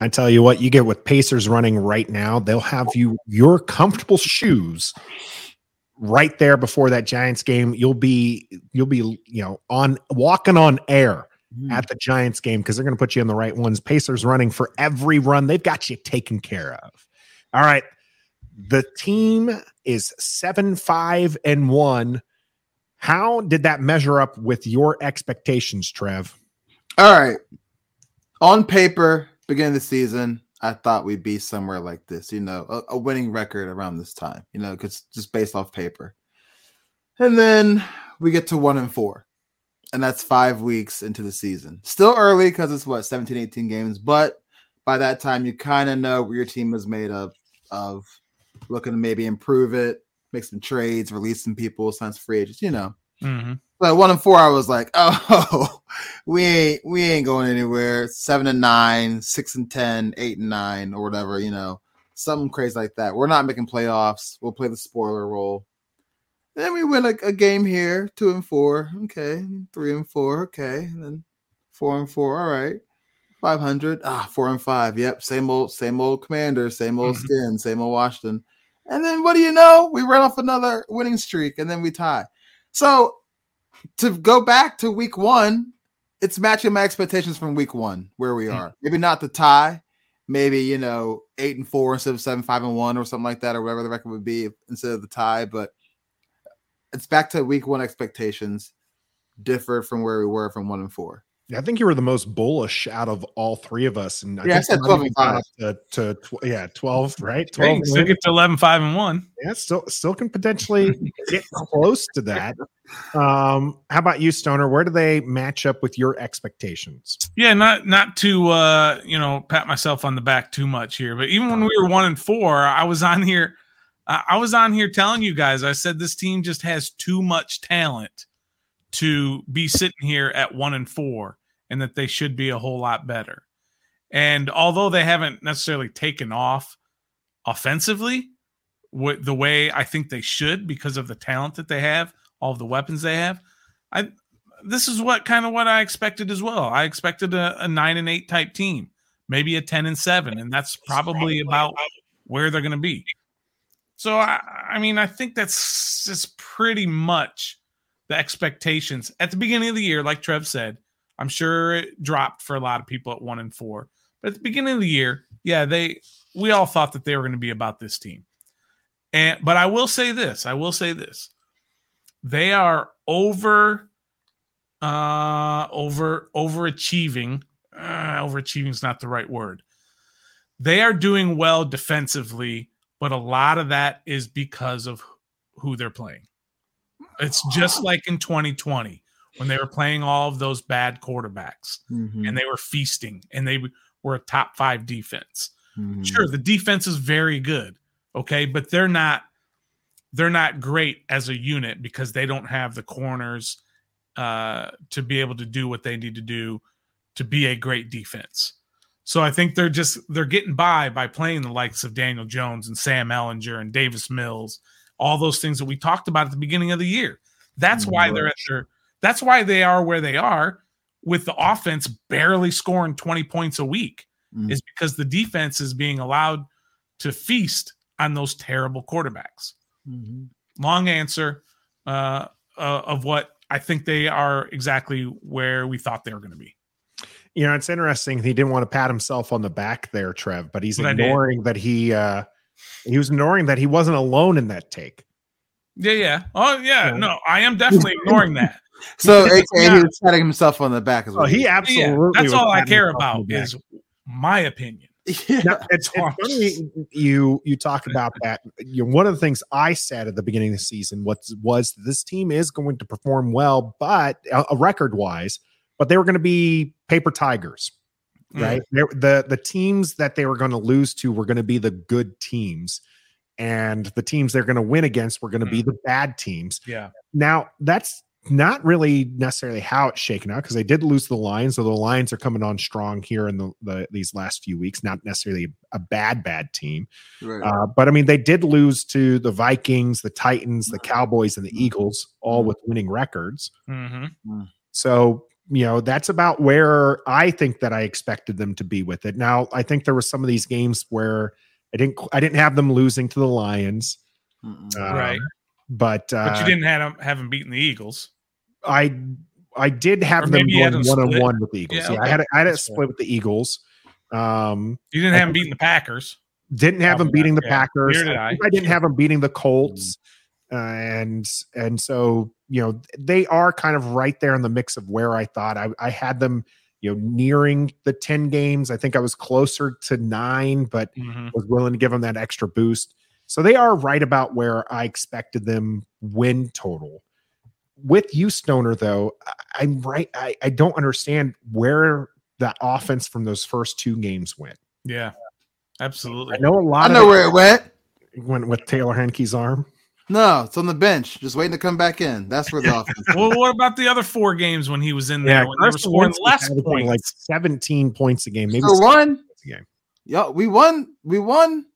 I tell you what, you get with Pacers running right now, they'll have you your comfortable shoes right there before that Giants game. You'll be you'll be you know on walking on air mm. at the Giants game because they're going to put you in the right ones. Pacers running for every run, they've got you taken care of. All right, the team is seven five and one. How did that measure up with your expectations, Trev? All right. On paper, beginning of the season, I thought we'd be somewhere like this, you know, a, a winning record around this time, you know, because just based off paper. And then we get to one and four, and that's five weeks into the season. Still early because it's what 17, 18 games, but by that time, you kind of know what your team is made of, of looking to maybe improve it, make some trades, release some people, sign free agents, you know. Mm-hmm. But one and four, I was like, oh, we ain't we ain't going anywhere. Seven and nine, six and ten, eight and nine, or whatever, you know, something crazy like that. We're not making playoffs. We'll play the spoiler role. Then we win a, a game here, two and four, okay, three and four, okay, and then four and four, all right. 500 ah four and five yep same old same old commander same old mm-hmm. skin same old washington and then what do you know we run off another winning streak and then we tie so to go back to week one, it's matching my expectations from week one where we hmm. are. Maybe not the tie, maybe you know eight and four instead of seven, five and one, or something like that, or whatever the record would be instead of the tie. But it's back to week one expectations, differ from where we were from one and four. I think you were the most bullish out of all three of us. And I yeah, I said 12 and 5. To, to tw- yeah, 12, right? 12. Hey, still get to 11, 5 and 1. Yeah, still still can potentially get close to that. Um, how about you, Stoner? Where do they match up with your expectations? Yeah, not not to uh, you know, pat myself on the back too much here, but even when we were one and four, I was on here, I was on here telling you guys, I said this team just has too much talent to be sitting here at one and four and that they should be a whole lot better. And although they haven't necessarily taken off offensively with the way I think they should because of the talent that they have, all the weapons they have, I this is what kind of what I expected as well. I expected a, a nine and eight type team, maybe a ten and seven, and that's probably about where they're going to be. So I, I mean, I think that's just pretty much the expectations at the beginning of the year, like Trev said. I'm sure it dropped for a lot of people at one and four. But at the beginning of the year, yeah, they we all thought that they were going to be about this team. And but I will say this, I will say this. They are over uh over overachieving. Uh, overachieving is not the right word. They are doing well defensively, but a lot of that is because of who they're playing. It's just like in 2020 when they were playing all of those bad quarterbacks mm-hmm. and they were feasting and they were a top five defense. Mm-hmm. Sure, the defense is very good, okay, but they're not they're not great as a unit because they don't have the corners uh, to be able to do what they need to do to be a great defense. So I think they're just they're getting by by playing the likes of Daniel Jones and Sam Ehlinger and Davis Mills, all those things that we talked about at the beginning of the year. That's why they're at their that's why they are where they are with the offense barely scoring 20 points a week, mm. is because the defense is being allowed to feast on those terrible quarterbacks. Mm-hmm. Long answer uh, uh, of what I think they are exactly where we thought they were going to be. You know, it's interesting. He didn't want to pat himself on the back there, Trev, but he's but ignoring that he uh, he was ignoring that he wasn't alone in that take. Yeah, yeah. Oh, yeah. No, I am definitely ignoring that. So AKA yeah. he was patting himself on the back as well. Oh, he absolutely. Yeah, that's all I care about is my opinion. Yeah, now, it's, it's funny you you talk about that. You know, one of the things I said at the beginning of the season was was this team is going to perform well, but uh, record wise, but they were going to be paper tigers, mm. right? Mm. The the teams that they were going to lose to were going to be the good teams, and the teams they're going to win against were going to mm. be the bad teams. Yeah. Now that's not really necessarily how it's shaken out because they did lose the Lions, so the Lions are coming on strong here in the, the these last few weeks. Not necessarily a bad bad team, right. uh, but I mean they did lose to the Vikings, the Titans, the Cowboys, and the mm-hmm. Eagles, all mm-hmm. with winning records. Mm-hmm. Mm. So you know, that's about where I think that I expected them to be with it. Now, I think there were some of these games where I didn't I didn't have them losing to the Lions. Um, Right. But uh, but you didn't have them have them beaten the Eagles. I I did have Or them maybe you had going one on one with the Eagles. Yeah, Yeah, I had a, I had a split with the Eagles. Um, You didn't I have them beating the Packers. didn't have them beating not, the yeah. Packers. Did I, I. didn't have them beating the Colts, uh, and and so you know they are kind of right there in the mix of where I thought I, I had them. You know, nearing the ten games. I think I was closer to nine, but Mhm. was willing to give them that extra boost. So they are right about where I expected them win total. With you, Stoner, though, I- I'm right. I, I don't understand where the offense from those first two games went. Yeah, absolutely. I know a I lot I know of where it went. went with Taylor Heinicke's arm. No, it's on the bench, just waiting to come back in. That's where the offense. Well, what about the other four games when he was in there when they were scoring less points? like 17 points a game. Maybe So one. game. Yo, we won. We won.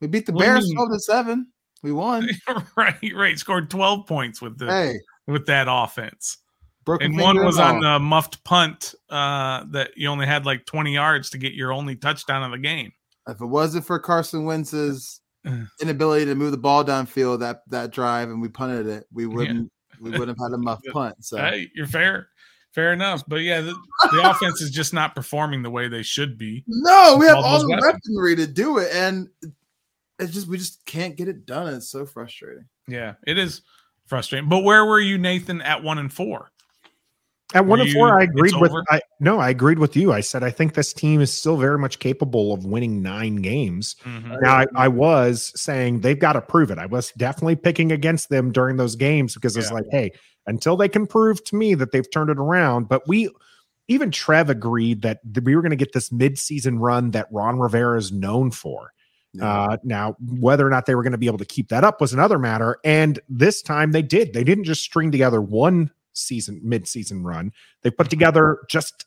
We beat the What Bears mean? twelve to seven. We won. right, right. Scored twelve points with the hey, with that offense, broken and one was on the muffed punt uh, that you only had like twenty yards to get your only touchdown of the game. If it wasn't for Carson Wentz's inability to move the ball downfield that that drive and we punted it, we wouldn't we wouldn't have had a muffed punt. So Hey, you're fair, fair enough. But yeah, the, the offense is just not performing the way they should be. no, we have All all the weaponry to do it, and it's just we just can't get it done. It's so frustrating. Yeah, it is frustrating. But where were you, Nathan, at one and four? At one Were and four, you- I agreed with. over? I no, I agreed with you. I said I think this team is still very much capable of winning nine games. Mhm. Now, I, I was saying they've got to prove it. I was definitely picking against them during those games because it's Yeah. like, hey, until they can prove to me that they've turned it around. But we, even Trev agreed that we were going to get this midseason run that Ron Rivera is known for. Uh, now, whether or not they were going to be able to keep that up was another matter. And this time they did. They didn't just string together one season, mid-season run. They put together just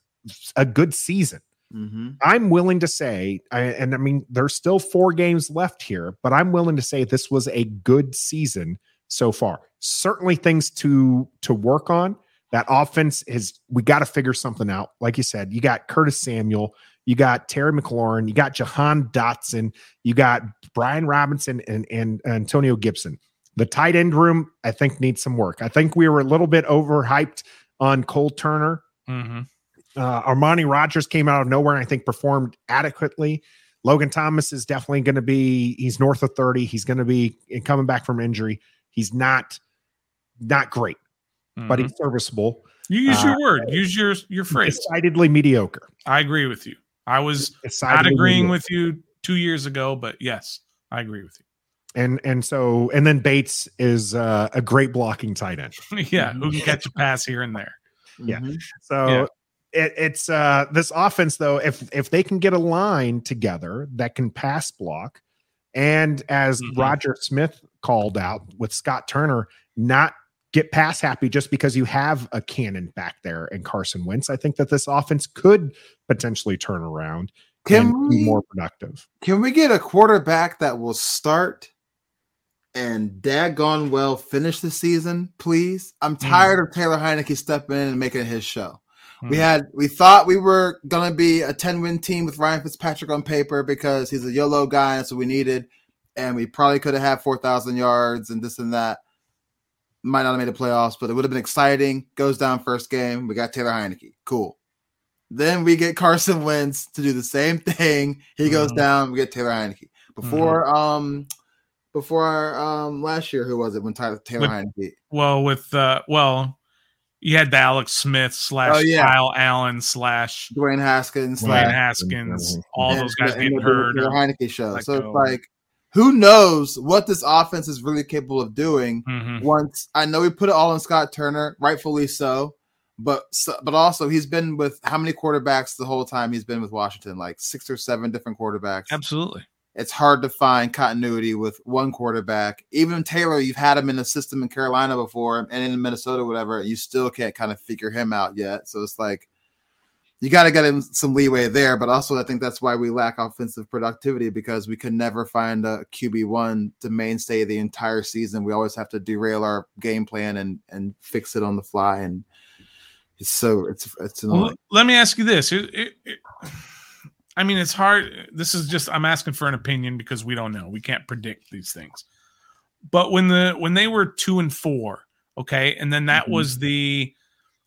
a good season. hmm I'm willing to say, I, and I mean, there's still four games left here, but I'm willing to say this was a good season so far. Certainly things to to work on. That offense is we got to figure something out. Like you said, you got Curtis Samuel, you got Terry McLaurin, you got Jahan Dotson, you got Brian Robinson and, and Antonio Gibson. The tight end room, I think, needs some work. I think we were a little bit overhyped on Cole Turner. Mhm. Uh, Armani Rogers came out of nowhere and I think performed adequately. Logan Thomas is definitely going to be, he's north of 30. He's going to be coming back from injury. He's not, not great, but Mhm. he's serviceable. you use uh, your word, use your your phrase. Decidedly mediocre. I agree with you. I was not agreeing with you two years ago, but yes, I agree with you. and and so and then Bates is uh, a great blocking tight end. yeah, who can catch a pass here and there? Yeah. Mhm. So Yeah. it, it's uh this offense though, if if they can get a line together that can pass block, and as Mhm. Roger Smith called out with Scott Turner, not get pass happy just because you have a cannon back there and Carson Wentz. I think that this offense could potentially turn around Can and be more productive. can we get a quarterback that will start and daggone well finish the season, please? I'm tired of Taylor Heinicke stepping in and making his show. We Hmm. had we thought we were gonna be a 10 win team with Ryan Fitzpatrick on paper because he's a YOLO guy, and so we needed, and we probably could have had 4,000 yards and this and that. Might not have made the playoffs, but it would have been exciting. Goes down first game. We got Taylor Heinicke. Cool. Then we get Carson Wentz to do the same thing. He goes Mhm. down. We get Taylor Heinicke. Before um before our, um last year, who was it when Tyler Taylor With- Heinicke? Well, with uh, well, you had the Alex Smith slash Oh, yeah. Kyle Allen slash Dwayne Haskins Dwayne slash Haskins, Mhm. all and- those guys and getting the hurt. Taylor or- Heinicke show. let So it's like, who knows what this offense is really capable of doing? Mhm. Once I know we put it all on Scott Turner, rightfully so, but so, but also he's been with how many quarterbacks the whole time he's been with Washington? Like six or seven different quarterbacks. Absolutely. It's hard to find continuity with one quarterback. Even Taylor, you've had him in a system in Carolina before and in Minnesota, whatever. You still can't kind of figure him out yet. So it's like you got to get him some leeway there. But also, I think that's why we lack offensive productivity because we could never find a QB one to mainstay the entire season. We always have to derail our game plan and and fix it on the fly. And It's so it's it's Well, let me ask you this. It- it- it- I mean, it's hard. This is just I'm asking for an opinion because we don't know. We can't predict these things. But when the when they were two and four, okay, and then that Mhm. was the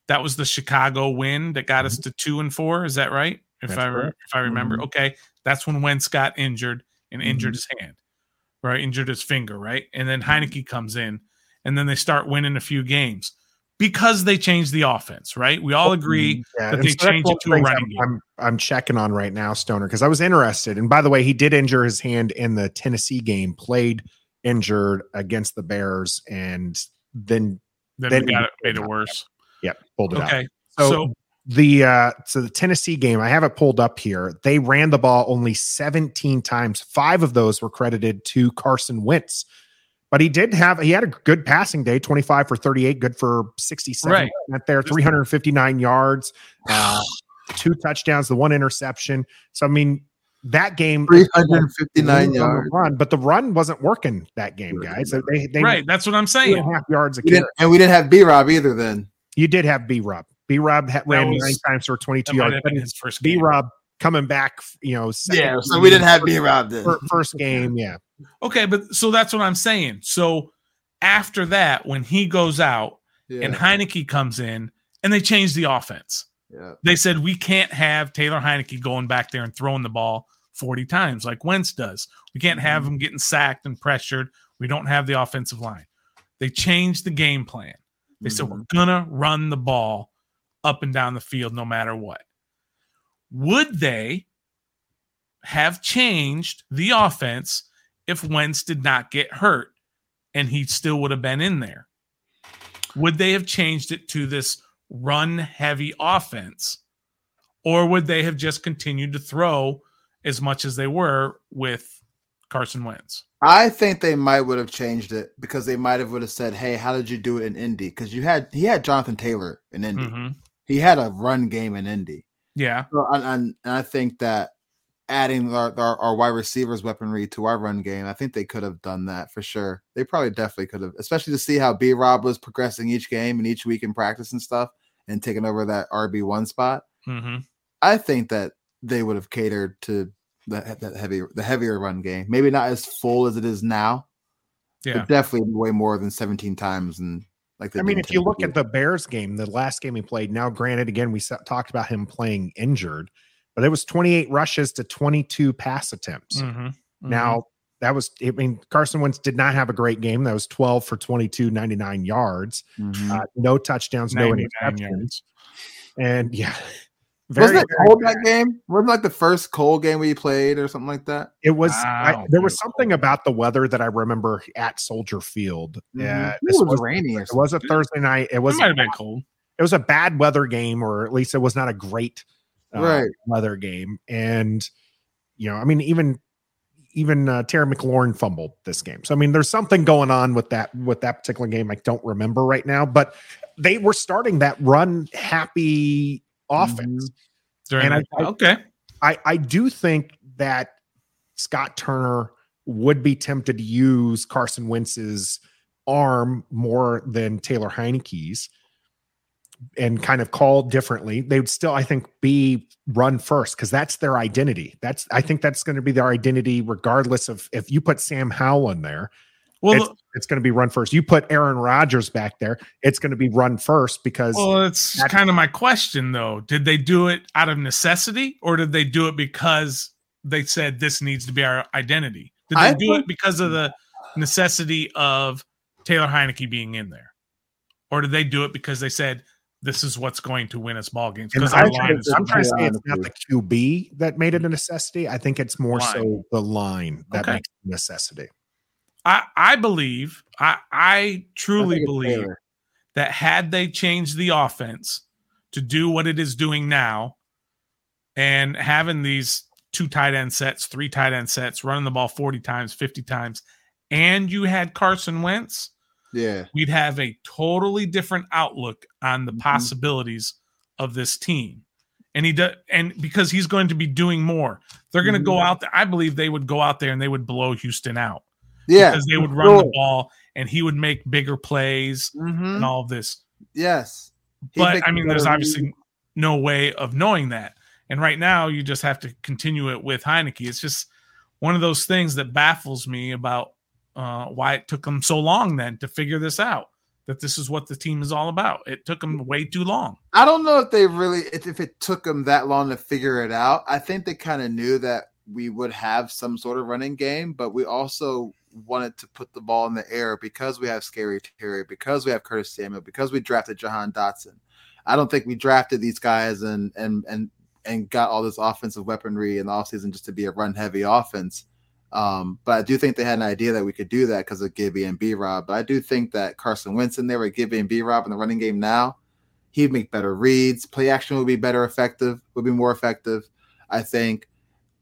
that was the Chicago win that got us to two and four. Is that right? If That's I re- if I remember, Mhm. okay, that's when Wentz got injured and injured Mhm. his hand, right? Injured his finger, right? And then Heinicke comes in, and then they start winning a few games because they changed the offense, right? We all agree Yeah, that they so changed it to a running I'm, game. I'm I'm checking on right now, Stoner, because I was interested. And by the way, he did injure his hand in the Tennessee game, played injured against the Bears, and then then, then got it, made it worse. Yeah, pulled it out. Okay, So, so, the uh so the Tennessee game, I have it pulled up here. They ran the ball only 17 times. Five of those were credited to Carson Wentz. But he did have he had a good passing day, 25 for 38, good for 67 Right. percent there, 359 yards, uh, two touchdowns, the one interception. So I mean, that game Three hundred and fifty nine yards. run, but the run wasn't working that game, guys. So they they right, that's what I'm saying. and half yards a We didn't, and we didn't have B Rob either. Then You did have B Rob. B Rob ran was- nine times for 22 yards. have But been his first B game. Rob coming back, you know, second yeah, so we didn't have B Rob then. first game. Yeah, Okay, but so that's what I'm saying. So after that, when he goes out Yeah, and Heinicke comes in, and they change the offense. yeah. They said we can't have Taylor Heinicke going back there and throwing the ball 40 times like Wentz does. We can't have mm. him getting sacked and pressured. We don't have the offensive line. They changed the game plan. They said Mhm. we're gonna run the ball up and down the field no matter what. Would they have changed the offense if Wentz did not get hurt and he still would have been in there? Would they have changed it to this run heavy offense? Or would they have just continued to throw as much as they were with Carson Wentz? I think they might would have changed it because they might have would have said, "Hey, how did you do it in Indy?" Because you had he had Jonathan Taylor in Indy. Mhm. He had a run game in Indy. Yeah. So, and, and, and I think that adding our, our, our wide receivers weaponry to our run game, I think they could have done that for sure. They probably definitely could have, especially to see how B Rob was progressing each game and each week in practice and stuff and taking over that RB one spot. hmm I think that they would have catered to the that heavy the heavier run game. Maybe not as full as it is now, Yeah. but definitely way more than 17 times and like I mean, if you look Tennessee. at the Bears game, the last game he played. Now, granted, again, we talked about him playing injured, but it was 28 rushes to 22 pass attempts. hmm Now, that was, I mean, Carson Wentz did not have a great game. That was 12 for 22, 99 yards, Mhm. uh, no touchdowns, no 99 interceptions. yards. And yeah, wasn't it cold that game? Wasn't like the first cold game we played or something like that? It was. I I, there was something cold. about the weather that I remember at Soldier Field. Yeah, Mhm. it was, was, rainy it was a Thursday night. It It was might have been cold. it was a bad weather game, or at least it was not a great uh, Right. weather game. And you know, I mean, even even uh, Terry McLaurin fumbled this game. So I mean, there's something going on with that with that particular game. I don't remember right now, but they were starting that run happy offense. Mm-hmm. During And I- the- okay. I, I do think that Scott Turner would be tempted to use Carson Wentz's arm more than Taylor Heinicke's and kind of call differently. They would still, I think, be run first because that's their identity. That's I think that's going to be their identity, regardless of if you put Sam Howell in there, Well, it's, going to be run first. You put Aaron Rodgers back there, it's going to be run first because well, it's that- kind of my question though. Did they do it out of necessity or did they do it because they said this needs to be our identity? Did they I do it because of the necessity of Taylor Heinicke being in there? Or did they do it because they said this is what's going to win us ball games? Because I'm trying, line I'm trying to say it's not the QB that made it a mm-hmm. necessity. I think it's more Line. so the line that Okay. makes it a necessity. I, I believe, I, I I truly it's believe Taylor. that had they changed the offense to do what it is doing now and having these two tight end sets, three tight end sets, running the ball 40 times, 50 times, and you had Carson Wentz, Yeah. we'd have a totally different outlook on the Mhm. possibilities of this team. And he does, and because he's going to be doing more, they're going to go Mhm. out there. I believe they would go out there and they would blow Houston out Yeah. because they would run the ball and he would make bigger plays Mhm. and all of this. Yes. He'd but I mean, there's obviously no way of knowing that. And right now, you just have to continue it with Heinicke. It's just one of those things that baffles me about uh, why it took them so long then to figure this out. That this is what the team is all about. It took them way too long. I don't know if they really if, if it took them that long to figure it out. I think they kind of knew that we would have some sort of running game, but we also wanted to put the ball in the air because we have Scary Terry, because we have Curtis Samuel, because we drafted Jahan Dotson. I don't think we drafted these guys and and and and got all this offensive weaponry in the offseason just to be a run heavy offense. Um, but I do think they had an idea that we could do that because of Gibby and B Rob. But I do think that Carson Wentz in there with Gibby and B Rob in the running game now, he'd make better reads. Play action would be better effective, would be more effective. I think.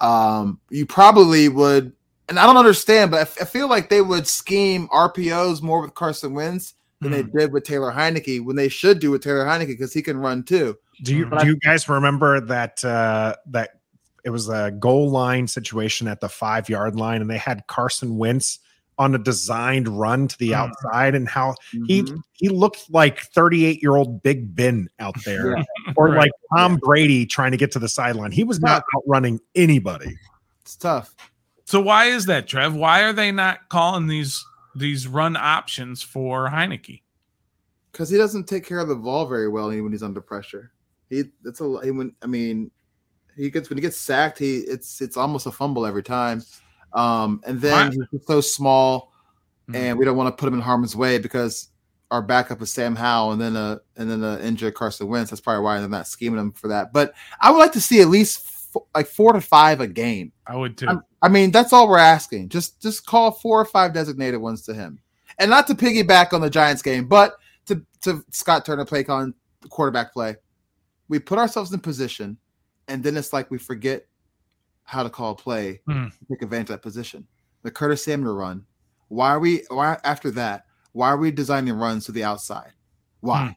Um, you probably would, and I don't understand, but I, f- I feel like they would scheme RPOs more with Carson Wentz than they did with Taylor Heinicke when they should do with Taylor Heinicke because he can run too. Do you Mhm. do you guys remember that uh, that it was a goal line situation at the five yard line, and they had Carson Wentz on a designed run to the Mhm. outside, and how he Mhm. he looked like thirty eight year old Big Ben out there, Yeah. or Right. like Tom Brady trying to get to the sideline. He was not outrunning anybody. It's tough. So why is that, Trev? Why are they not calling these these run options for Heinicke? because he doesn't take care of the ball very well when he's under pressure. He that's a he, when I mean he gets when he gets sacked, he it's it's almost a fumble every time. Um, and then Why- he's so small, Hmm. and we don't want to put him in harm's way because our backup is Sam Howell, and then a and then a injured Carson Wentz. That's probably why they're not scheming him for that. But I would like to see at least f- like four to five a game. I would too. I'm- I mean, that's all we're asking. Just just call four or five designated ones to him, and not to piggyback on the Giants game, but to to Scott Turner play calling quarterback play. We put ourselves in position, and then it's like we forget how to call a play, to take advantage of that position. The Curtis Samuel run. Why are we? Why after that? Why are we designing runs to the outside? Why? Hmm.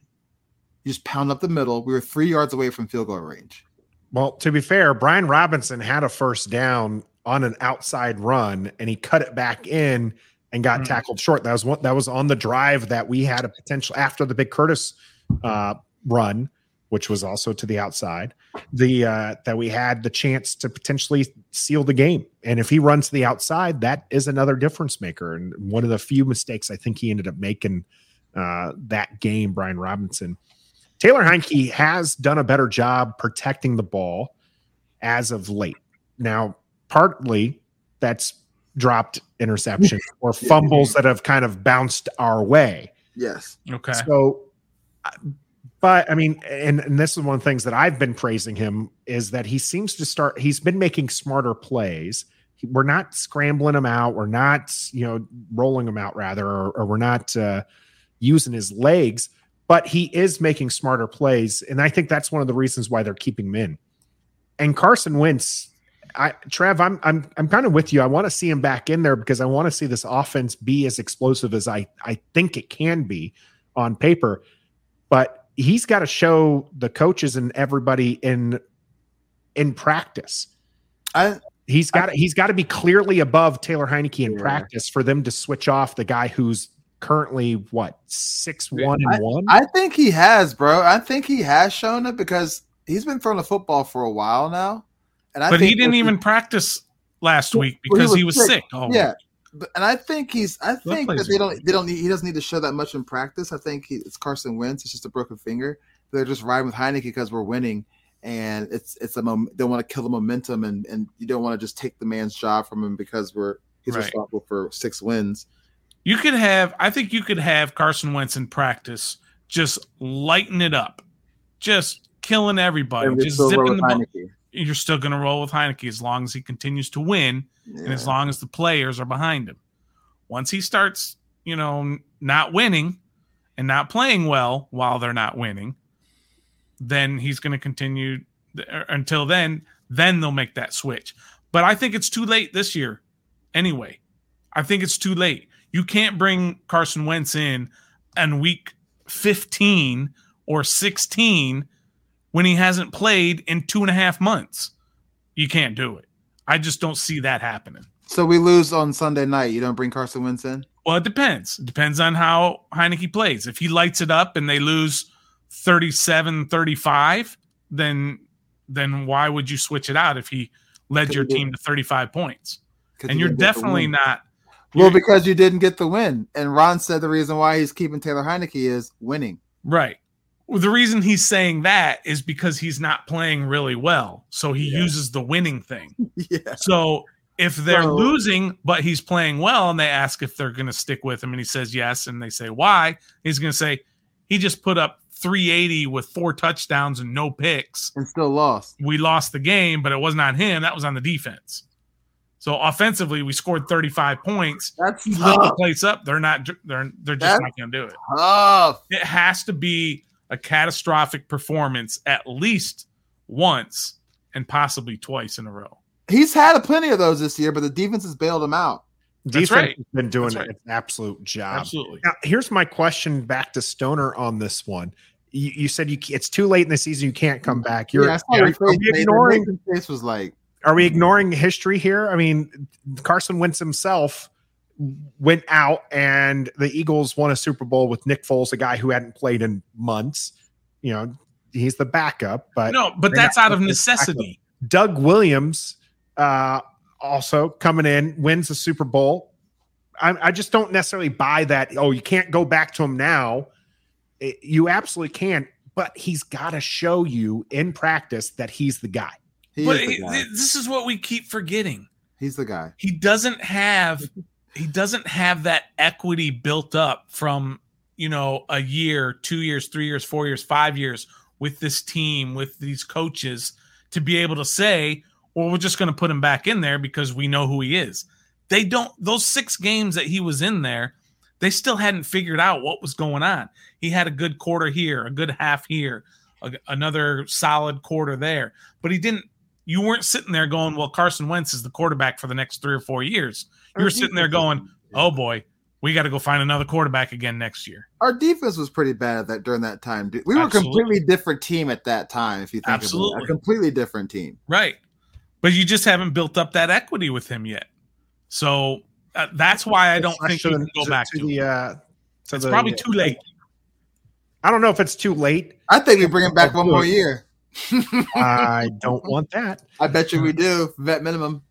You just pound up the middle. We were three yards away from field goal range. Well, to be fair, Brian Robinson had a first down on an outside run, and he cut it back in and got Hmm. tackled short. That was what that was on the drive that we had a potential after the big Curtis uh, run, which was also to the outside. The uh, that we had the chance to potentially seal the game, and if he runs to the outside, that is another difference maker. And one of the few mistakes I think he ended up making uh, that game, Brian Robinson. Taylor Heinicke has done a better job protecting the ball as of late. Now, partly that's dropped interception or fumbles that have kind of bounced our way. Yes. okay. So, but I mean, and, and this is one of the things that I've been praising him is that he seems to start, he's been making smarter plays. He- We're not scrambling him out. We're not, you know, rolling him out rather, or, or we're not uh, using his legs, but he is making smarter plays. And I think that's one of the reasons why they're keeping him in. And Carson Wentz, I Trev, I'm I'm I'm kind of with you. I want to see him back in there because I want to see this offense be as explosive as I I think it can be on paper. But he's got to show the coaches and everybody in in practice. I He's got to, he's got to be clearly above Taylor Heinicke in Yeah. practice for them to switch off the guy who's currently what six one and one. I think he has, bro. I think he has shown it because he's been throwing the football for a while now. And I but he didn't even practice last week Well, he because was he was sick. sick. Oh, Yeah. But, and I think he's. I think plays that they don't. They don't need. He doesn't need to show that much in practice. I think he, it's Carson Wentz. It's just a broken finger. They're just riding with Heinicke because we're winning, and it's it's a mom. They want to kill the momentum, and and you don't want to just take the man's job from him because we're he's Right. responsible for six wins. You could have, I think you could have Carson Wentz in practice just lighten it up, just killing everybody, just zipping the. Heinicke. You're still going to roll with Heinicke as long as he continues to win and as long as the players are behind him. Once he starts, you know, not winning and not playing well while they're not winning, then he's going to continue er, until then. Then they'll make that switch. But I think it's too late this year anyway. I think it's too late. You can't bring Carson Wentz in on week 15 or 16 when he hasn't played in two and a half months. You can't do it. I just don't see that happening. So we lose on Sunday night. You don't bring Carson Wentz in. Well, it depends. It depends on how Heinicke plays. If he lights it up and they lose 37 35, then then why would you switch it out if he led your team to 35 points? And you you're didn't get the definitely not Well, because you didn't get the win. And Ron said the reason why he's keeping Taylor Heinicke is winning. Right. Well, the reason he's saying that is because he's not playing really well. So he Yeah. uses the winning thing. yeah. So if they're losing, but he's playing well, and they ask if they're going to stick with him, and he says yes, and they say why, he's going to say he just put up 380 with four touchdowns and no picks. And still lost. We lost the game, but it wasn't on him. That was on the defense. So offensively, we scored 35 points. That's lit the place up. They're not. They're they're just That's- not going to do it tough. it has to be a catastrophic performance at least once and possibly twice in a row. He's had a plenty of those this year, but the defense has bailed him out. Defense right. has been doing right. an absolute job. Absolutely. Now, here's my question back to Stoner on this one. You, you said you it's too late in the season. You can't come back. You're yeah, I saw your are, we ignoring? This was like, Are we hmm. ignoring history here? I mean, Carson Wentz himself went out, and the Eagles won a Super Bowl with Nick Foles, a guy who hadn't played in months. You know, he's the backup, but No, but that's out of putting it back necessity. Doug Williams uh, also coming in wins the Super Bowl. I, I just don't necessarily buy that. Oh, you can't go back to him now. It- you absolutely can, but he's got to show you in practice that he's the guy. he But is the guy. this is what we keep forgetting. He's the guy. He doesn't have he doesn't have that equity built up from, you know, a year, 2 years, 3 years, 4 years, 5 years with this team, with these coaches to be able to say, well, we're just going to put him back in there because we know who he is. They don't those 6 games that he was in there, they still hadn't figured out what was going on. He had a good quarter here, a good half here, a, another solid quarter there, but he didn't you weren't sitting there going, well, Carson Wentz is the quarterback for the next three or four years. You were sitting there going, oh boy, we got to go find another quarterback again next year. Our defense was pretty bad at that during that time. We were a completely different team at that time. If you think about it, Absolutely. a completely different team. Right. But you just haven't built up that equity with him yet. So uh, that's why I don't think you can go back to, the. Uh, to It's the- probably too late. I don't know if it's too late. I think we bring him back one more year. I don't want that. I bet you we do vet minimum.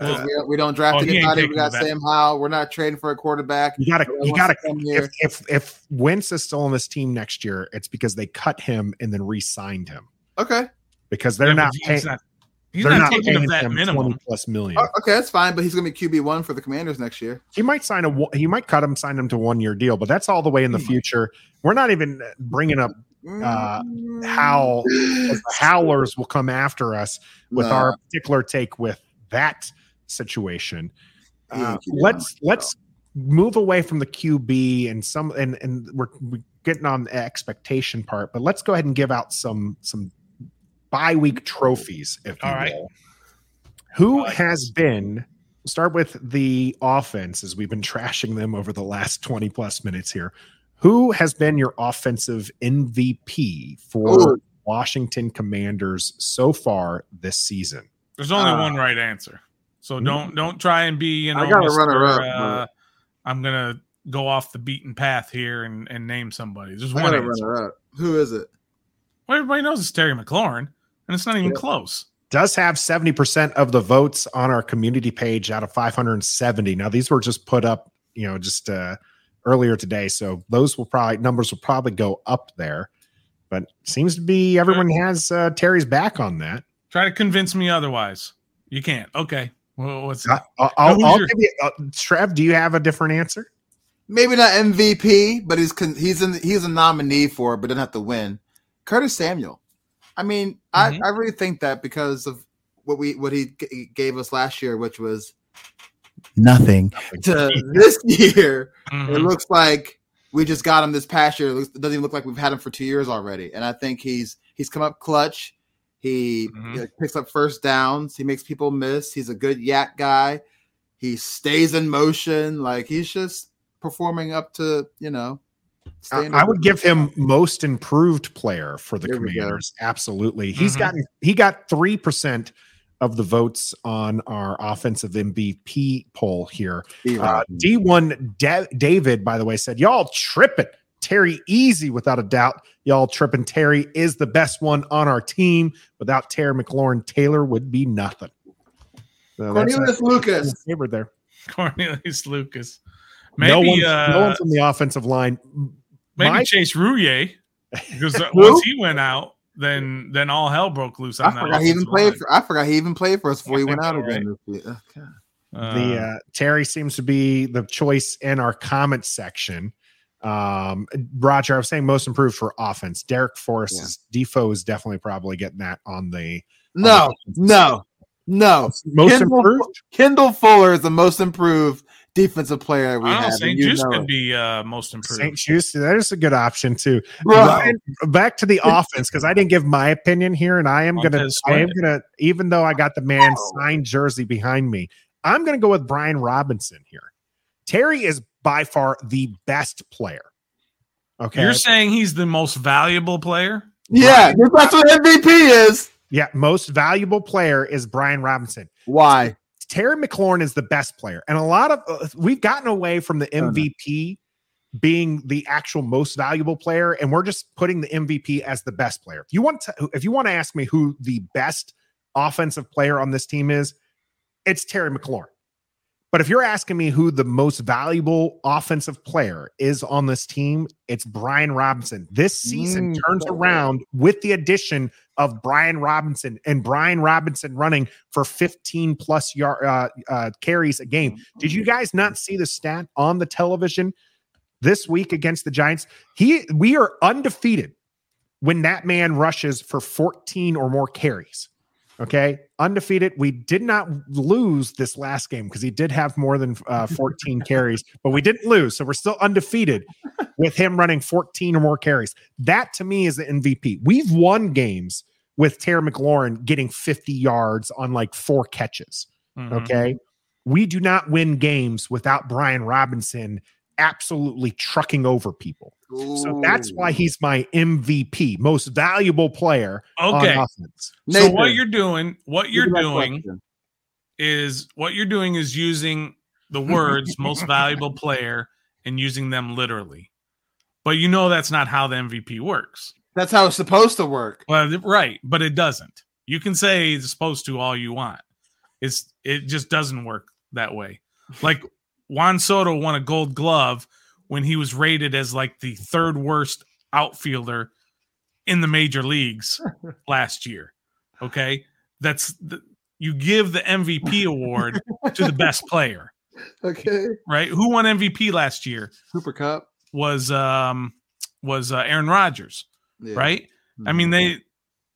'Cause Uh, we, don't, we don't draft oh, anybody. We got. Sam Howell. We're not trading for a quarterback. You gotta, you gotta. come here. If if if Wentz is still on this team next year, it's because they cut him and then re-signed him Okay. because they're Yeah, not but paying. he's not, he's they're not not taking paying a him minimum. 20 plus million. Oh, okay, that's fine. But he's going to be QB one for the Commanders next year. He might sign a. one- He might cut him, sign him to one year deal, but that's all the way in the He might. future. We're not even bringing up Uh, Mm. Howell. the Howlers will come after us with Nah. our particular take with that situation. Uh, let's let's move away from the QB and some and and we're, we're getting on the expectation part, but let's go ahead and give out some some bye week trophies, if you All right. will. Who Bye. has been? We'll start with the offense as we've been trashing them over the last twenty plus minutes here. Who has been your offensive MVP for Ooh. Washington Commanders so far this season? There's only Uh, one right answer. So don't don't try and be you know. I got a Mr., runner-up, Uh, I'm gonna go off the beaten path here and, and name somebody. There's I one got a answer. runner up. Who is it? Well, everybody knows it's Terry McLaurin, and it's not even Yeah. close. does have 70% of the votes on our community page out of 570. Now these were just put up, you know, just uh earlier today. So those will probably numbers will probably go up there. But seems to be everyone has uh, Terry's back on that. Try to convince me otherwise. You can't. Okay. Well, what's I- I'll, I'll, I'll your- give you, uh, Trev. Do you have a different answer? Maybe not MVP, but he's con- he's in he's a nominee for it, but didn't have to win. Curtis Samuel. I mean, Mhm. I, I really think that because of what we what he g- gave us last year, which was nothing to this year. Mhm. It looks like we just got him this past year. It, looks, it doesn't even look like we've had him for two years already. And I think he's he's come up clutch. He Mhm. you know, picks up first downs. He makes people miss. He's a good YAC guy. He stays in motion. Like he's just performing up to you know. I, standard. I would give him most improved player for the There. Commanders. Absolutely, he's Mhm. gotten he got three percent of the votes on our offensive MVP poll here. Uh, D1 Da- David, by the way, said, Y'all tripping. Terry easy without a doubt. Y'all tripping. Terry is the best one on our team. Without Terry McLaurin, Taylor would be nothing. So Cornelius Lucas. favorite there. Cornelius Lucas. no, Maybe one, uh, no one from the offensive line. maybe My- Chase Roullier because once he went out, then then all hell broke loose I on that. forgot he even offensive played for. I forgot he even played for us before I he went out so, again. this year. Okay. the Uh, uh, Terry seems to be the choice in our comment section. Um, Roger, I was saying most improved for offense. Darrick Forrest, is Defoe is definitely probably getting that on the No, no, no. most Kendall, improved. Kendall Fuller is the most improved defensive player we I don't have. St. and you Juice could it. be uh, most improved. St. Just that is a good option too. Ryan, back to the offense because I didn't give my opinion here, and I am gonna, Montez I am gonna, even though I got the man signed jersey behind me, I'm gonna go with Brian Robinson here. Terry is by far the best player. Okay, You're saying he's the most valuable player? yeah, that's what MVP is. yeah, most valuable player is Brian Robinson. Why? Terry McLaurin is the best player, and a lot of uh, we've gotten away from the. MVP being the actual most valuable player, and we're just putting the MVP as the best player. If you want to, if you want to ask me who the best offensive player on this team is, it's Terry McLaurin. But if you're asking me who the most valuable offensive player is on this team, it's Brian Robinson. This season Mm, turns around with the addition of Brian Robinson and Brian Robinson running for 15 plus yard uh, uh, carries a game. Did you guys not see the stat on the television this week against the Giants? He we are undefeated when that man rushes for 14 or more carries. Okay, undefeated. We did not lose this last game because he did have more than uh, 14 carries, but we didn't lose, so we're still undefeated with him running 14 or more carries. That to me is the MVP. We've won games with Terry McLaurin getting 50 yards on like four catches. Mhm. Okay. We do not win games without Brian Robinson absolutely trucking over people. So that's why he's my MVP, most valuable player Okay. on offense. So what you're doing, what you're look at that doing question. is what you're doing is using the words most valuable player and using them literally. But you know that's not how the MVP works. That's how it's supposed to work. Well, right, but it doesn't. You can say it's supposed to all you want. It's it just doesn't work that way. Like Juan Soto won a gold glove when he was rated as like the third worst outfielder in the major leagues last year. Okay? That's the, you give the MVP award to the best player, Okay. right? Who won MVP last year Super Cup. was um was uh, Aaron Rodgers, Yeah. right? I Mhm. mean, they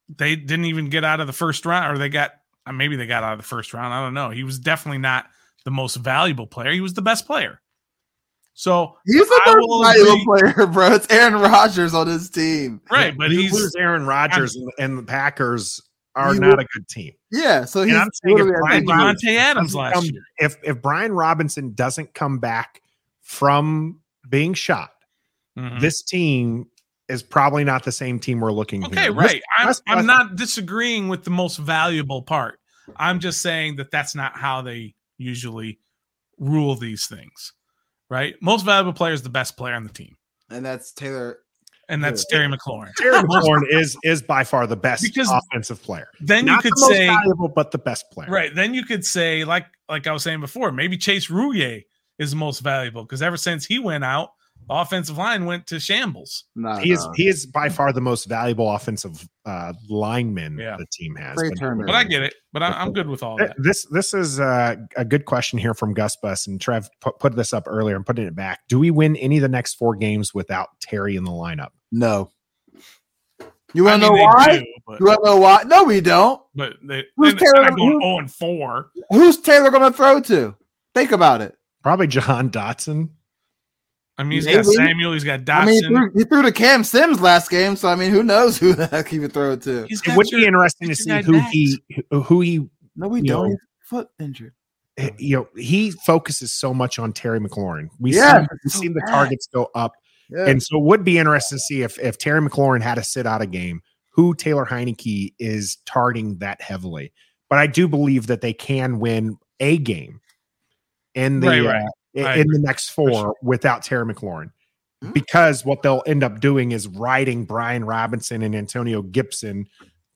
they didn't even get out of the first round, or they got uh, maybe they got out of the first round. I don't know. He was definitely not the most valuable player. He was the best player. So he's the most will valuable player, bro. It's Aaron Rodgers on his team. right, but you he's lose Aaron Rodgers and, and the Packers are You not a good team. Yeah, so he's I'm saying if Brian MVP. and Davante Adams last come- year. If if Brian Robinson doesn't come back from being shot, Mhm. this team is probably not the same team we're looking. Okay, here. right. I'm, West- I'm West- not disagreeing with the most valuable part. I'm just saying that that's not how they usually rule these things, right? Most valuable player is the best player on the team, and that's Taylor. and that's Yeah. Terry McLaurin. Terry McLaurin is is by far the best Because- offensive player. Then you could the most say, valuable, but the best player. right? Then you could say, like, like I was saying before, maybe Chase Roullier is the most valuable because ever since he went out, the offensive line went to shambles. No, He is no. he is by far the most valuable offensive uh, lineman Yeah. the team has. Trey But- But I get it. But I, I'm good with all that. This this is uh, a good question here from Gus Bus and Trev put, put this up earlier. I'm putting it back. Do we win any of the next four games without Terry in the lineup? No. You want to mean, know they why? do, but, You want to know why? No, we don't. but they, Who's they're Taylor- going who- 0 and 4. Who's Taylor going to throw to? Think about it. Probably Jahan Dotson. I mean, he's got Samuel, he's got Dotson. I mean, he threw, he threw to Cam Sims last game, so I mean, who knows who the heck he would throw it to? He's It would your- be interesting to see who Dax. he who he No, we don't. know- foot injured. you know he focuses so much on Terry McLaurin. We Yeah, see, we so see the targets go up, Yeah. and so it would be interesting to see if if Terry McLaurin had to sit out a game, who Taylor Heinicke is targeting that heavily. But I do believe that they can win a game in the Right, right. uh, I in the next four sure. without Terry McLaurin. because what they'll end up doing is riding Brian Robinson and Antonio Gibson,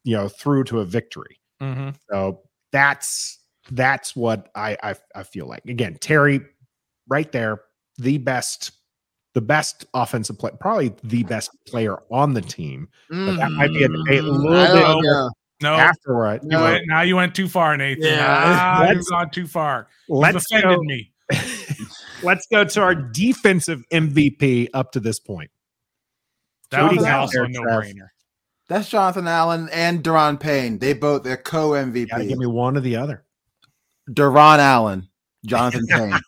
you know, through to a victory. Mhm. So that's that's what I I, I feel like. Again, Terry, right there, the best, the best offensive play, probably the best player on the team. But that might be a a Mm, little bit don't know. No, afterward. you No. went, now you went too far, Nathan. Yeah. Ah, you've gone too far. You've Let's offended go. me. Let's go to our defensive MVP up to this point. That was also a no-brainer. That's Jonathan Allen and Daron Payne. They both they're co MVP. give me one or the other. Daron Allen, Jonathan Payne.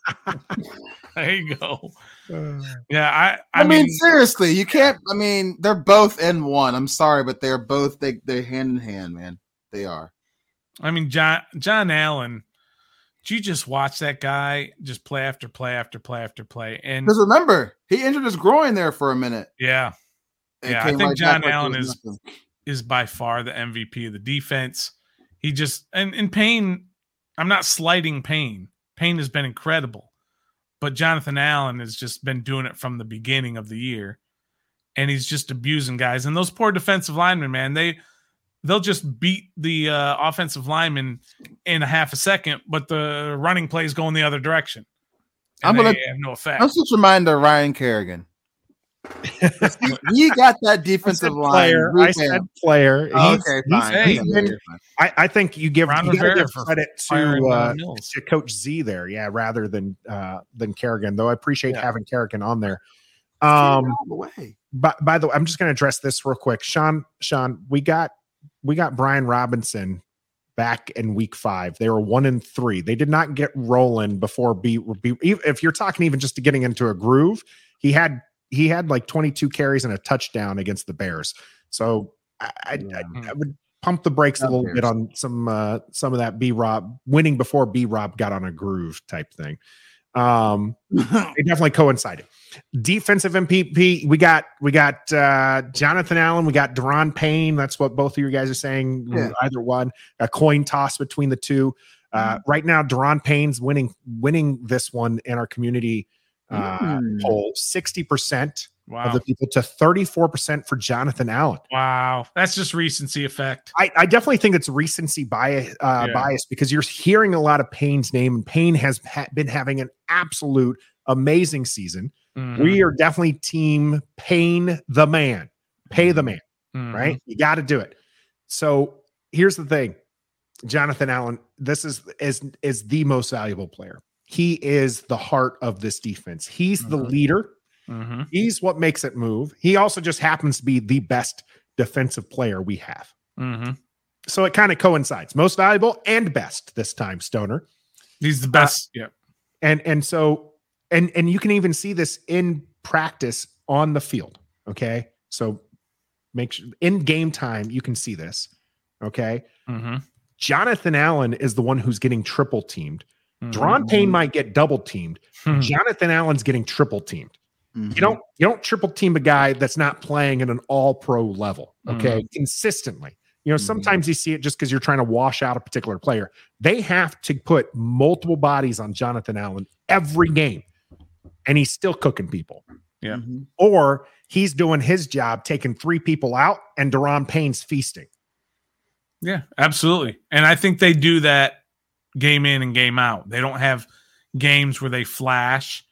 There you go. Uh, yeah, I. I, I, mean, mean, seriously, you can't. I mean, they're both in one. I'm sorry, but they're both they they're hand in hand, man. They are. I mean, John John Allen. You just watch that guy just play after play after play after play? And Because remember, he injured his groin there for a minute. yeah, and Yeah, I think right John like Allen is- nothing. is by far the MVP of the defense. He just and in Payne, I'm not slighting Payne. Payne has been incredible, but Jonathan Allen has just been doing it from the beginning of the year, and he's just abusing guys. And those poor defensive linemen, man, they they'll just beat the uh, offensive lineman in a half a second, but the running plays going the other direction. And I'm gonna- they have no effect. I'm just reminder Ryan Kerrigan. he got that I said defensive line. player. I revamped. said player. Oh, He's- okay, he's- fine. hey, Okay, been- I, I think you give, you give credit to, uh, to Coach Z there, yeah, rather than uh, than Kerrigan. Though I appreciate Yeah. having Kerrigan on there. Um, out of the way. but by the way, I'm just going to address this real quick. Sean, Sean, we got we got Brian Robinson back in week five. They were one and three. They did not get rolling before B. B if you're talking even just to getting into a groove, he had he had like 22 carries and a touchdown against the Bears. So I, I, Yeah. I, I would pump the brakes a little Bears. bit on some uh, some of that B. Rob winning before B. Rob got on a groove type thing. Um, they definitely coincided. Defensive MVP, we got we got uh Jonathan Allen, we got Daron Payne. That's what both of you guys are saying. Yeah. Either one, a coin toss between the two. Uh, Mm-hmm. right now, Daron Payne's winning winning this one in our community uh, Mm. poll. Sixty percent of the people to thirty four percent for Jonathan Allen. wow, that's just recency effect. I, I definitely think it's recency bias, uh, Yeah. bias because you're hearing a lot of Payne's name, and Payne has ha- been having an absolute amazing season. Mhm, We are definitely team Payne the man, pay the man, mhm. right? You got to do it. So here's the thing, Jonathan Allen. This is is is the most valuable player. He is the heart of this defense. He's the Mhm. leader. Mhm. He's what makes it move. He also just happens to be the best defensive player we have. Mhm. So it kind of coincides. Most valuable and best this time, Stoner. He's the Uh, best. yeah. And and so and and you can even see this in practice on the field. Okay. So make sure in game time you can see this. Okay. hmm Jonathan Allen is the one who's getting triple teamed. Mm-hmm. Daron Payne might get double teamed. Hmm. Jonathan Allen's getting triple teamed. You don't you don't triple team a guy that's not playing at an all pro level, okay, consistently. You know, Mhm. sometimes you see it just because you're trying to wash out a particular player. They have to put multiple bodies on Jonathan Allen every game, and he's still cooking people. Yeah. Mhm. Or he's doing his job, taking three people out, and Daron Payne's feasting. Yeah, absolutely. And I think they do that game in and game out. They don't have games where they flash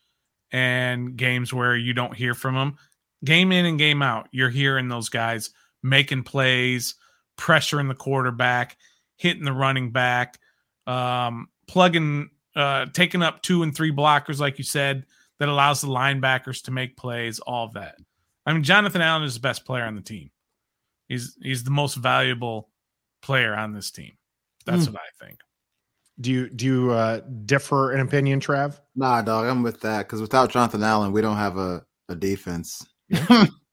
and games where you don't hear from them. Game in and game out, you're hearing those guys making plays, pressuring the quarterback, hitting the running back, um, plugging, uh, taking up two and three blockers, like you said, that allows the linebackers to make plays. All of that. I mean, Jonathan Allen is the best player on the team. He's he's the most valuable player on this team. That's Hmm. what I think. Do you do you uh, differ in opinion, Trav? Nah, dog, I'm with that because without Jonathan Allen, we don't have a, a defense.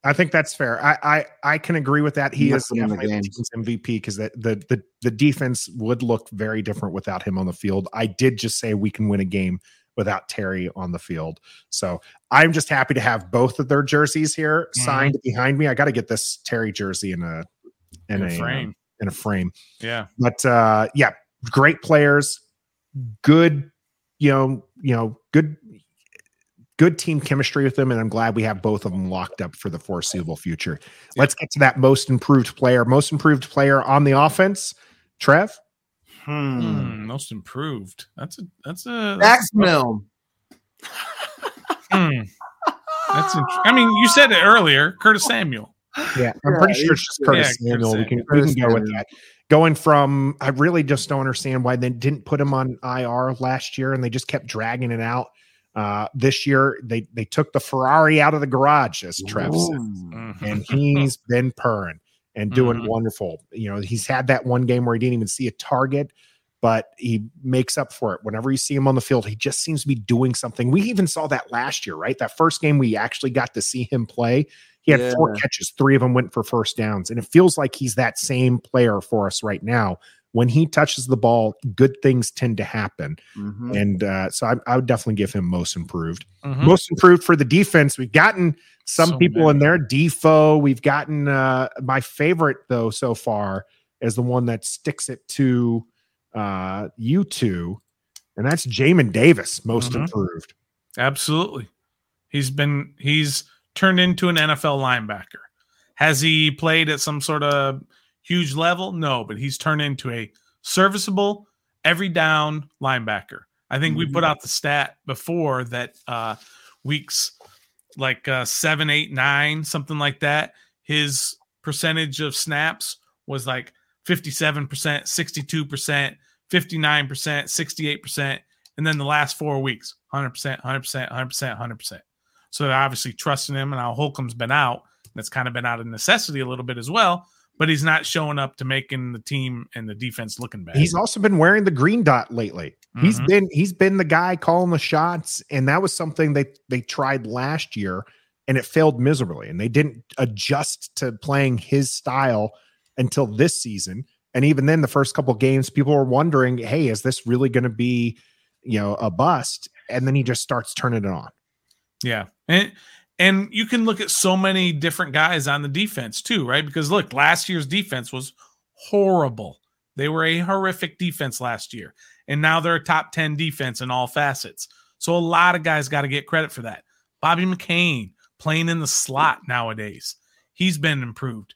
I think that's fair. I I, I can agree with that. He He is left him in the definitely the games. MVP because the, the the the defense would look very different without him on the field. I did just say we can win a game without Terry on the field. So I'm just happy to have both of their jerseys here Mhm. signed behind me. I got to get this Terry jersey in a in, In a a, frame. um, in a frame. Yeah. But uh yeah, great players, good, you know, you know, good good team chemistry with them, and I'm glad we have both of them locked up for the foreseeable future. Let's get to that most improved player. Most improved player on the offense, Trev. Hmm. Hmm, most improved. That's a that's a Dax that's, Milne. hmm. That's int- I mean, you said it earlier, Curtis Samuel. Yeah, I'm Yeah, pretty sure it's just Curtis yeah, Samuel. Curtis We can, we can go with that. Going from, I really just don't understand why they didn't put him on IR last year and they just kept dragging it out. Uh, this year, they they took the Ferrari out of the garage, as Trev said, Ooh. Mhm. and he's been purring and doing Mhm. wonderful. You know, he's had that one game where he didn't even see a target, but he makes up for it. Whenever you see him on the field, he just seems to be doing something. We even saw that last year, right? That first game we actually got to see him play. He had four catches, three of them went for first downs. And it feels like he's that same player for us right now. When he touches the ball, good things tend to happen. Mhm. And uh, so I, I would definitely give him most improved. Mhm. Most improved for the defense. We've gotten some So people in many. there. Defoe. We've gotten uh, my favorite though so far is the one that sticks it to uh, you two, and that's Jamin Davis. Most Mhm. improved. Absolutely. He's been he's turned into an NFL linebacker. Has he played at some sort of huge level? No, but he's turned into a serviceable every down linebacker. I think we Mhm. put out the stat before that uh weeks like uh seven, eight, nine, something like that. His percentage of snaps was like 57%, 62%, 59%, 68%. And then the last four weeks, 100%, 100%, 100%, 100%. So they're obviously trusting him. And now Holcomb's been out. And it's kind of been out of necessity a little bit as well. But he's not showing up to making the team and the defense looking bad. He's also been wearing the green dot lately. He's Mhm. been he's been the guy calling the shots, and that was something they they tried last year, and it failed miserably. And they didn't adjust to playing his style until this season. And even then, the first couple games, people were wondering, "Hey, is this really going to be, you know, a bust?" And then he just starts turning it on. Yeah. And and you can look at so many different guys on the defense too, right? Because look, last year's defense was horrible. They were a horrific defense last year. And now they're a top 10 defense in all facets. So a lot of guys got to get credit for that. Bobby McCain playing in the slot nowadays. He's been improved.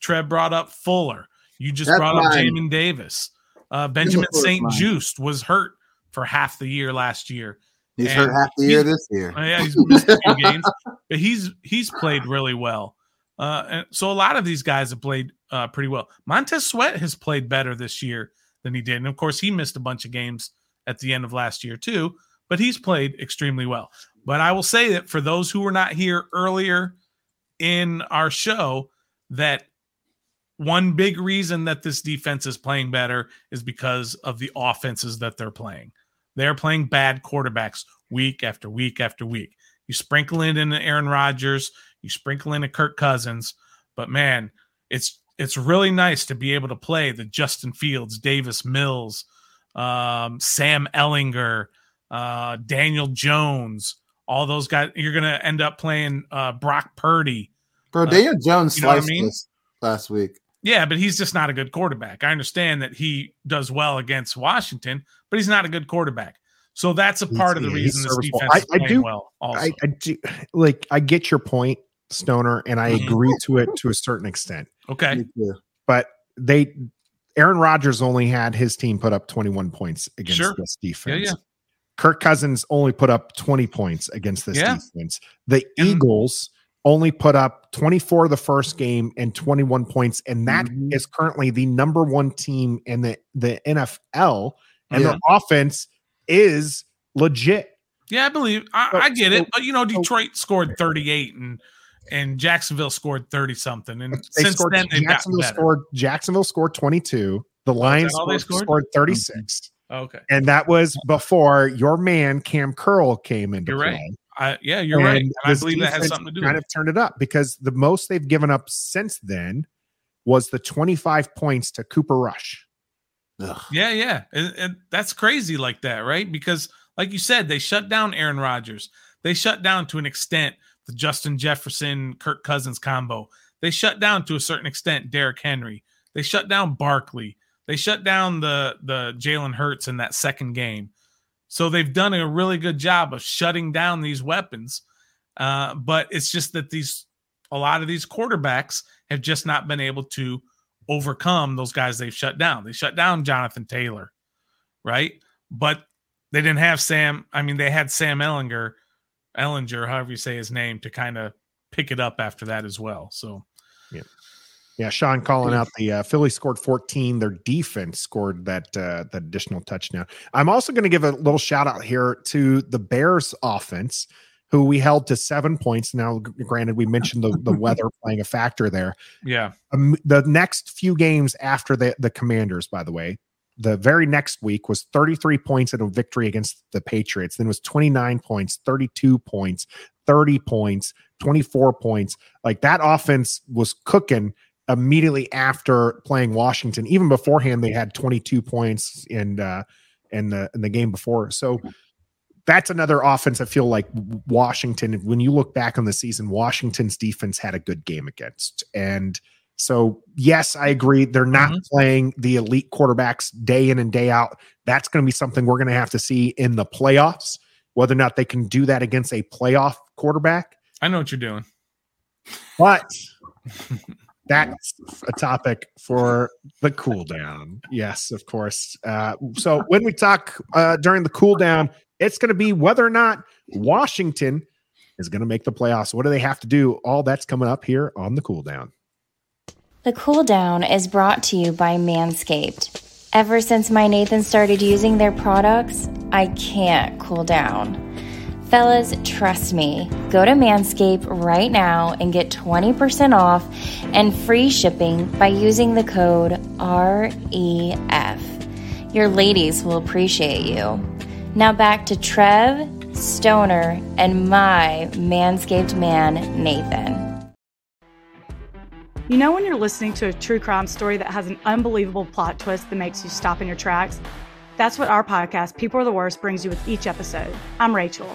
Trev brought up Fuller. You just That's brought up mine. Jamin Davis. Uh, Benjamin St-Juste was hurt for half the year last year. He's And hurt half the year this year. Oh, yeah, he's missed a few games, but he's he's played really well. Uh, and so a lot of these guys have played uh, pretty well. Montez Sweat has played better this year than he did, and of course he missed a bunch of games at the end of last year too. But he's played extremely well. But I will say that for those who were not here earlier in our show, that one big reason that this defense is playing better is because of the offenses that they're playing. They're playing bad quarterbacks week after week after week. You sprinkle in Aaron Rodgers, you sprinkle in a Kirk Cousins, but man, it's it's really nice to be able to play the Justin Fields, Davis Mills, um, Sam Ehlinger, uh, Daniel Jones, all those guys. You're gonna end up playing uh, Brock Purdy. Bro, Daniel Jones you know what I sliced mean? last week. Yeah, but he's just not a good quarterback. I understand that he does well against Washington, but he's not a good quarterback. So that's a He's- part of the yeah, reason this serviceable. defense is I- I do- well. I, I do like I get your point, Stoner, and I Mhm. agree to it to a certain extent. okay, But they Aaron Rodgers only had his team put up 21 points against Sure. this defense. yeah. Kirk Cousins only put up 20 points against this Yeah. defense. The And- Eagles only put up 24 the first game and 21 points, and that is Mhm. currently the number one team in the, the NFL, and Yeah. their offense is legit. yeah, I believe I, So- I get so- it. But you know, Detroit scored 38 and and Jacksonville scored 30 something, and since scored then Jacksonville scored Jacksonville scored 22. The Lions scored, scored? scored 36. Okay, And that was before your man Kam Curl came into You're play. right. I, yeah, you're right. And And I believe that has something to do Kind with of turned it up because the most they've given up since then was the 25 points to Cooper Rush. Ugh. Yeah, yeah. And, and that's crazy like that, right? Because like you said, they shut down Aaron Rodgers. They shut down to an extent the Justin Jefferson Kirk Cousins combo. They shut down to a certain extent Derrick Henry. They shut down Barkley. They shut down the the Jalen Hurts in that second game. So they've done a really good job of shutting down these weapons. Uh, but it's just that these a lot of these quarterbacks have just not been able to overcome those guys they've shut down. They shut down Jonathan Taylor, right? But they didn't have Sam. I mean, they had Sam Ehlinger, Ehlinger, however you say his name, to kind of pick it up after that as well. So, yeah. Sean calling out the uh, Philly scored 14. Their defense scored that uh, that additional touchdown. I'm also going to give a little shout out here to the Bears offense who we held to seven points. Now, granted, we mentioned the, the weather playing a factor there. Yeah. Um, the next few games after the, the Commanders, by the way, the very next week was 33 points in a victory against the Patriots. Then was 29 points, 32 points, 30 points, 24 points. Like that offense was cooking immediately after playing Washington. Even beforehand, they had 22 points in uh, in the in the game before. So that's another offense I feel like Washington, when you look back on the season, Washington's defense had a good game against. And so, yes, I agree. They're not mm-hmm. playing the elite quarterbacks day in and day out. That's going to be something we're going to have to see in the playoffs, whether or not they can do that against a playoff quarterback. I know what you're doing. But that's a topic for the cool down. Yes, of course. Uh, so when we talk uh, during the cool down, it's going to be whether or not Washington is going to make the playoffs. What do they have to do? All that's coming up here on the cool down. The cool down is brought to you by Manscaped. Ever since my Nathan started using their products, I can't cool down. Fellas, trust me. Go to Manscaped right now and get 20% off and free shipping by using the code REF. Your ladies will appreciate you. Now back to Trev, Stoner, and my manscaped man, Nathan. You know, when you're listening to a true crime story that has an unbelievable plot twist that makes you stop in your tracks? That's what our podcast, People Are the Worst, brings you with each episode. I'm Rachel.